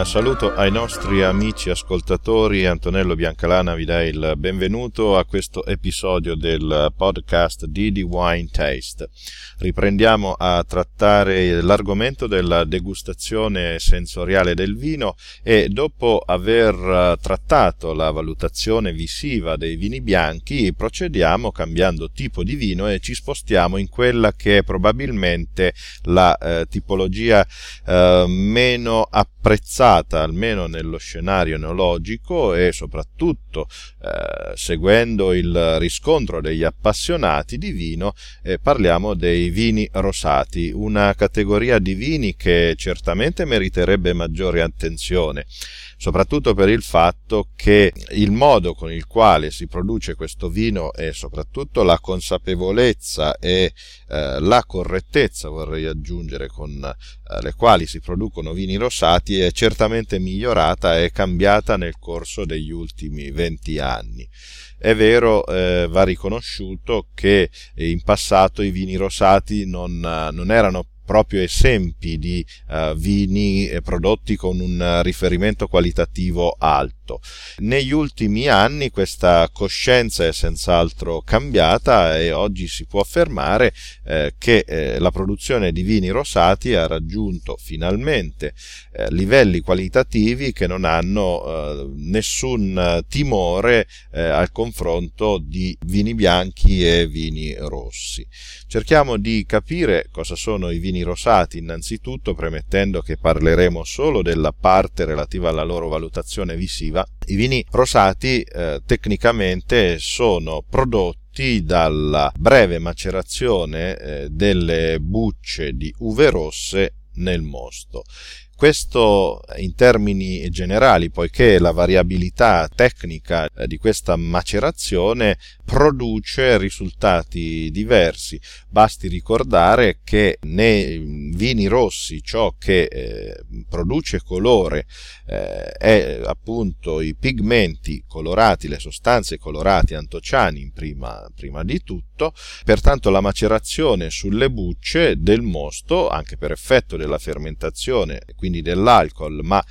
Saluto ai nostri amici ascoltatori. Antonello Biancalana vi dà il benvenuto a questo episodio del podcast di The Wine Taste. Riprendiamo a trattare l'argomento della degustazione sensoriale del vino e dopo aver trattato la valutazione visiva dei vini bianchi procediamo cambiando tipo di vino e ci spostiamo in quella che è probabilmente la eh, tipologia eh, meno apprezzata apprezzata almeno nello scenario neologico e soprattutto eh, seguendo il riscontro degli appassionati di vino eh, parliamo dei vini rosati, una categoria di vini che certamente meriterebbe maggiore attenzione soprattutto per il fatto che il modo con il quale si produce questo vino e soprattutto la consapevolezza e eh, la correttezza, vorrei aggiungere, con eh, le quali si producono vini rosati è certamente migliorata e cambiata nel corso degli ultimi 20 anni. È vero, eh, va riconosciuto che in passato i vini rosati non, non erano proprio esempi di uh, vini prodotti con un riferimento qualitativo alto. Negli ultimi anni questa coscienza è senz'altro cambiata e oggi si può affermare eh, che eh, la produzione di vini rosati ha raggiunto finalmente eh, livelli qualitativi che non hanno eh, nessun timore eh, al confronto di vini bianchi e vini rossi. Cerchiamo di capire cosa sono i vini rosati innanzitutto premettendo che parleremo solo della parte relativa alla loro valutazione visiva. I vini rosati eh, tecnicamente sono prodotti dalla breve macerazione eh, delle bucce di uve rosse nel mosto. Questo in termini generali, poiché la variabilità tecnica eh, di questa macerazione produce risultati diversi. Basti ricordare che nei vini rossi ciò che eh, produce colore eh, è appunto i pigmenti colorati, le sostanze colorati antociani prima, prima di tutto, pertanto la macerazione sulle bucce del mosto, anche per effetto della fermentazione, quindi dell'alcol, ma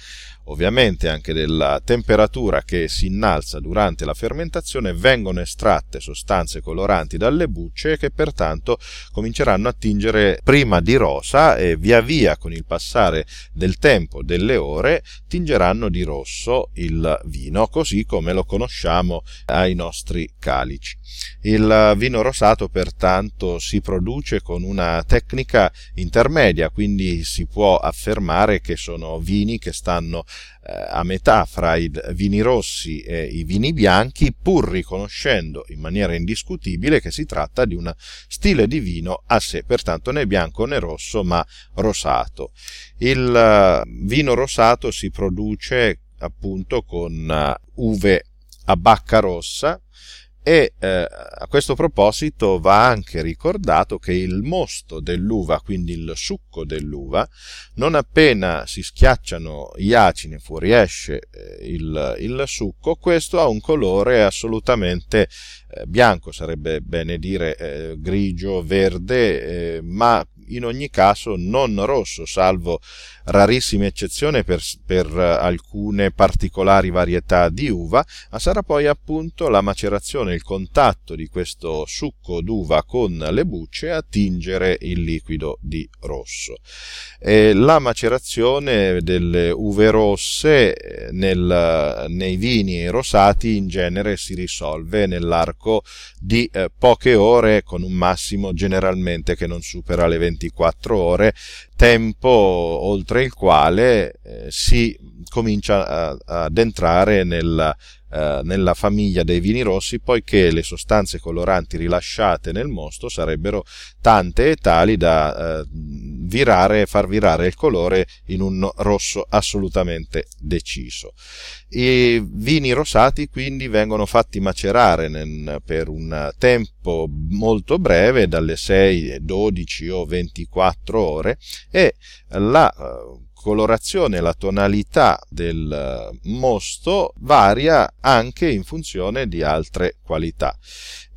ovviamente anche della temperatura che si innalza durante la fermentazione, vengono estratte sostanze coloranti dalle bucce che pertanto cominceranno a tingere prima di rosa e via via con il passare del tempo, delle ore, tingeranno di rosso il vino, così come lo conosciamo ai nostri calici. Il vino rosato pertanto si produce con una tecnica intermedia, quindi si può affermare che sono vini che stanno a metà fra i vini rossi e i vini bianchi, pur riconoscendo in maniera indiscutibile che si tratta di un stile di vino a sé, pertanto né bianco né rosso, ma rosato. Il eh, vino rosato si produce appunto con eh, uve a bacca rossa, e eh, a questo proposito va anche ricordato che il mosto dell'uva, quindi il succo dell'uva, non appena si schiacciano gli acini e fuoriesce eh, il, il, succo, questo ha un colore assolutamente eh, bianco, sarebbe bene dire eh, grigio, verde, eh, ma in ogni caso non rosso, salvo rarissime eccezioni per, per, alcune particolari varietà di uva, ma sarà poi appunto la macerazione, il contatto di questo succo d'uva con le bucce a tingere il liquido di rosso. E la macerazione delle uve rosse eh, nel, nei vini rosati in genere si risolve nell'arco di eh, poche ore con un massimo generalmente che non supera le 24 ore, tempo oltre il quale eh, si comincia ad entrare nella, eh, nella famiglia dei vini rossi, poiché le sostanze coloranti rilasciate nel mosto sarebbero tante e tali da eh, virare, far virare il colore in un rosso assolutamente deciso. I vini rosati quindi vengono fatti macerare nel, per un tempo molto breve, dalle 6, 12 o 24 ore, e la colorazione, la tonalità del mosto varia anche in funzione di altre qualità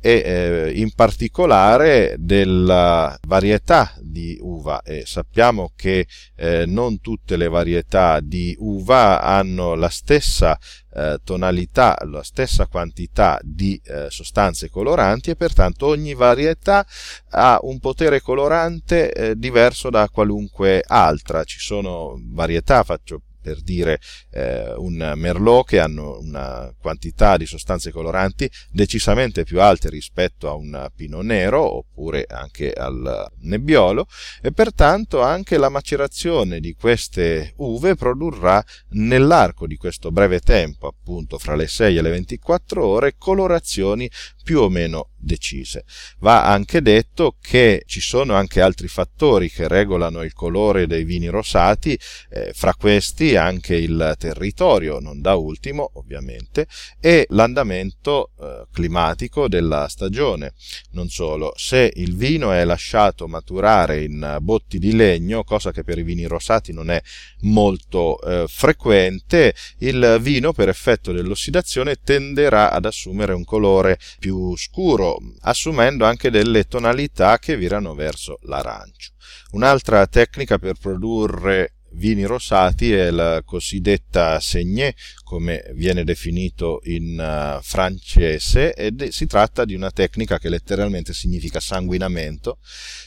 e eh, in particolare della varietà di uva e sappiamo che eh, non tutte le varietà di uva hanno la stessa eh, tonalità, la stessa quantità di eh, sostanze coloranti e pertanto ogni varietà ha un potere colorante eh, diverso da qualunque altra. Ci sono varietà, faccio per dire eh, un merlot che hanno una quantità di sostanze coloranti decisamente più alte rispetto a un pinot nero oppure anche al nebbiolo e pertanto anche la macerazione di queste uve produrrà nell'arco di questo breve tempo appunto fra le 6 e le 24 ore colorazioni più o meno decise. Va anche detto che ci sono anche altri fattori che regolano il colore dei vini rosati, eh, fra questi anche il territorio, non da ultimo ovviamente, e l'andamento eh, climatico della stagione. Non solo, se il vino è lasciato maturare in botti di legno, cosa che per i vini rosati non è molto eh, frequente, il vino per effetto dell'ossidazione tenderà ad assumere un colore più scuro, assumendo anche delle tonalità che virano verso l'arancio. Un'altra tecnica per produrre vini rosati è la cosiddetta saignée, come viene definito in uh, francese, ed si tratta di una tecnica che letteralmente significa sanguinamento,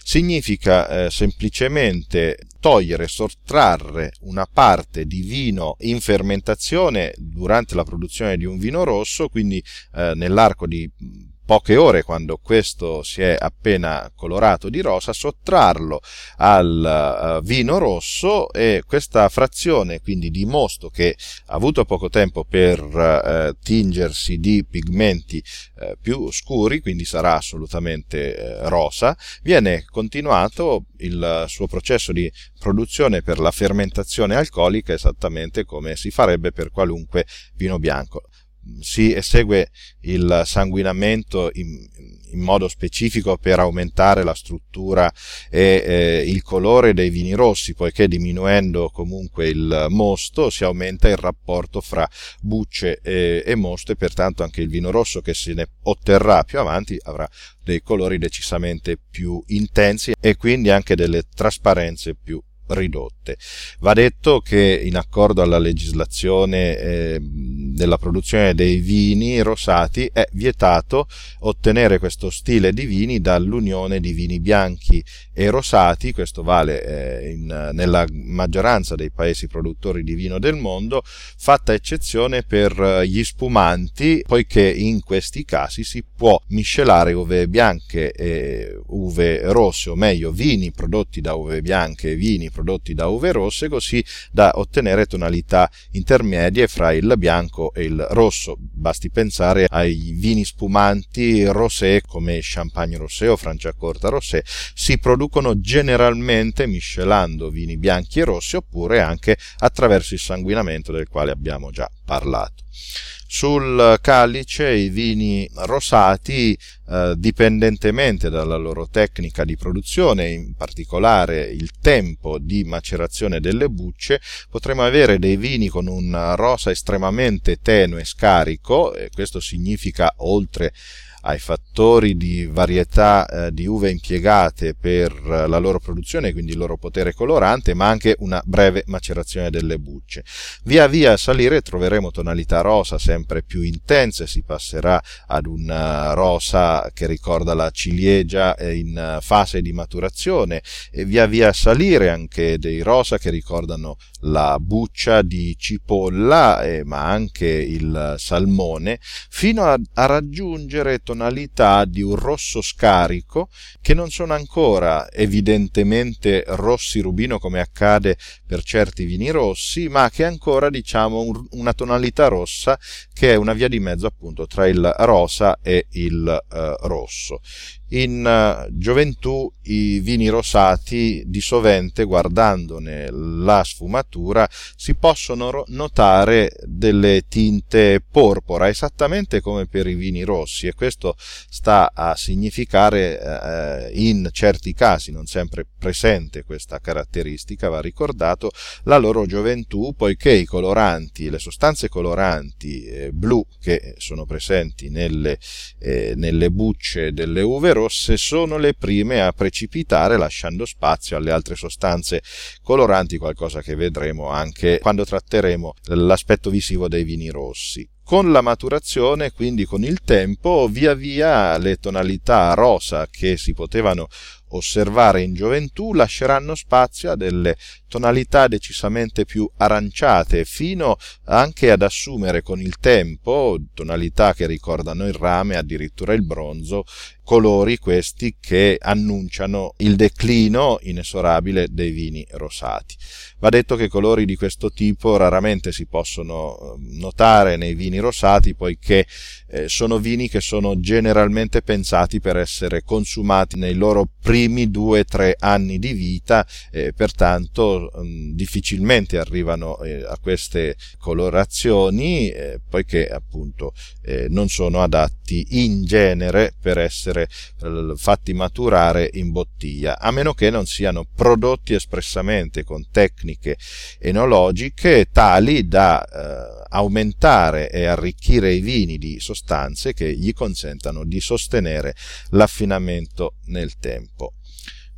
significa eh, semplicemente togliere, sottrarre una parte di vino in fermentazione durante la produzione di un vino rosso, quindi eh, nell'arco di poche ore quando questo si è appena colorato di rosa, sottrarlo al uh, vino rosso e questa frazione quindi di mosto che ha avuto poco tempo per uh, tingersi di pigmenti uh, più scuri, quindi sarà assolutamente rosa, viene continuato il suo processo di produzione per la fermentazione alcolica esattamente come si farebbe per qualunque vino bianco si esegue il sanguinamento in, in modo specifico per aumentare la struttura e eh, il colore dei vini rossi, poiché diminuendo comunque il mosto si aumenta il rapporto fra bucce e, e mosto e pertanto anche il vino rosso che se ne otterrà più avanti avrà dei colori decisamente più intensi e quindi anche delle trasparenze più ridotte. Va detto che in accordo alla legislazione eh, della produzione dei vini rosati è vietato ottenere questo stile di vini dall'unione di vini bianchi e rosati, questo vale eh, in, nella maggioranza dei paesi produttori di vino del mondo, fatta eccezione per gli spumanti, poiché in questi casi si può miscelare uve bianche e uve rosse, o meglio vini prodotti da uve bianche e vini prodotti da uve rosse, così da ottenere tonalità intermedie fra il bianco e il rosso. Basti pensare ai vini spumanti rosé come Champagne rosé o Franciacorta rosé, si producono generalmente miscelando vini bianchi e rossi oppure anche attraverso il sanguinamento del quale abbiamo già parlato. Sul calice i vini rosati, eh, dipendentemente dalla loro tecnica di produzione, in particolare il tempo di macerazione delle bucce, potremo avere dei vini con un rosa estremamente tenue scarico, e questo significa oltre ai fattori di varietà eh, di uve impiegate per eh, la loro produzione, quindi il loro potere colorante, ma anche una breve macerazione delle bucce. Via via a salire troveremo tonalità rosa sempre più intense, si passerà ad una rosa che ricorda la ciliegia in fase di maturazione e via via a salire anche dei rosa che ricordano la buccia di cipolla, eh, ma anche il salmone, fino a, a raggiungere tonalità di un rosso scarico che non sono ancora evidentemente rossi rubino come accade per certi vini rossi, ma che è ancora diciamo un, una tonalità rossa che è una via di mezzo appunto tra il rosa e il eh, rosso. in uh, gioventù i vini rosati di sovente guardandone la sfumatura si possono notare delle tinte porpora esattamente come per i vini rossi e questo sta a significare eh, in certi casi non sempre presente questa caratteristica va ricordato la loro gioventù poiché i coloranti le sostanze coloranti eh, blu che sono presenti nelle, eh, nelle bucce delle uve rosse sono le prime a precipitare lasciando spazio alle altre sostanze coloranti, qualcosa che vedremo anche quando tratteremo l'aspetto visivo dei vini rossi. Con la maturazione, quindi con il tempo, via via le tonalità rosa che si potevano osservare in gioventù lasceranno spazio a delle tonalità decisamente più aranciate, fino anche ad assumere con il tempo tonalità che ricordano il rame, addirittura il bronzo, colori questi che annunciano il declino inesorabile dei vini rosati. Va detto che colori di questo tipo raramente si possono ehm, notare nei vini rosati poiché eh, sono vini che sono generalmente pensati per essere consumati nei loro primi due o tre anni di vita e pertanto ehm, difficilmente arrivano eh, a queste colorazioni eh, poiché appunto eh, non sono adatti in genere per essere eh, fatti maturare in bottiglia a meno che non siano prodotti espressamente con tecniche enologiche tali da eh, aumentare e arricchire i vini di sostanze che gli consentano di sostenere l'affinamento nel tempo.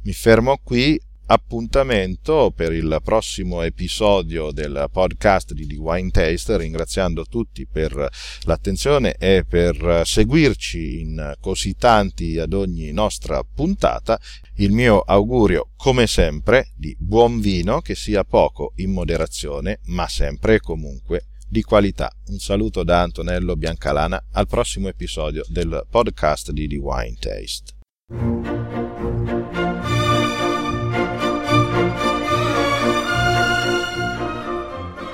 Mi fermo qui, appuntamento per il prossimo episodio del podcast di The Wine Taste, ringraziando tutti per l'attenzione e per seguirci in così tanti ad ogni nostra puntata. Il mio augurio, come sempre, di buon vino, che sia poco in moderazione, ma sempre e comunque di qualità. Un saluto da Antonello Biancalana al prossimo episodio del podcast di The Wine Taste.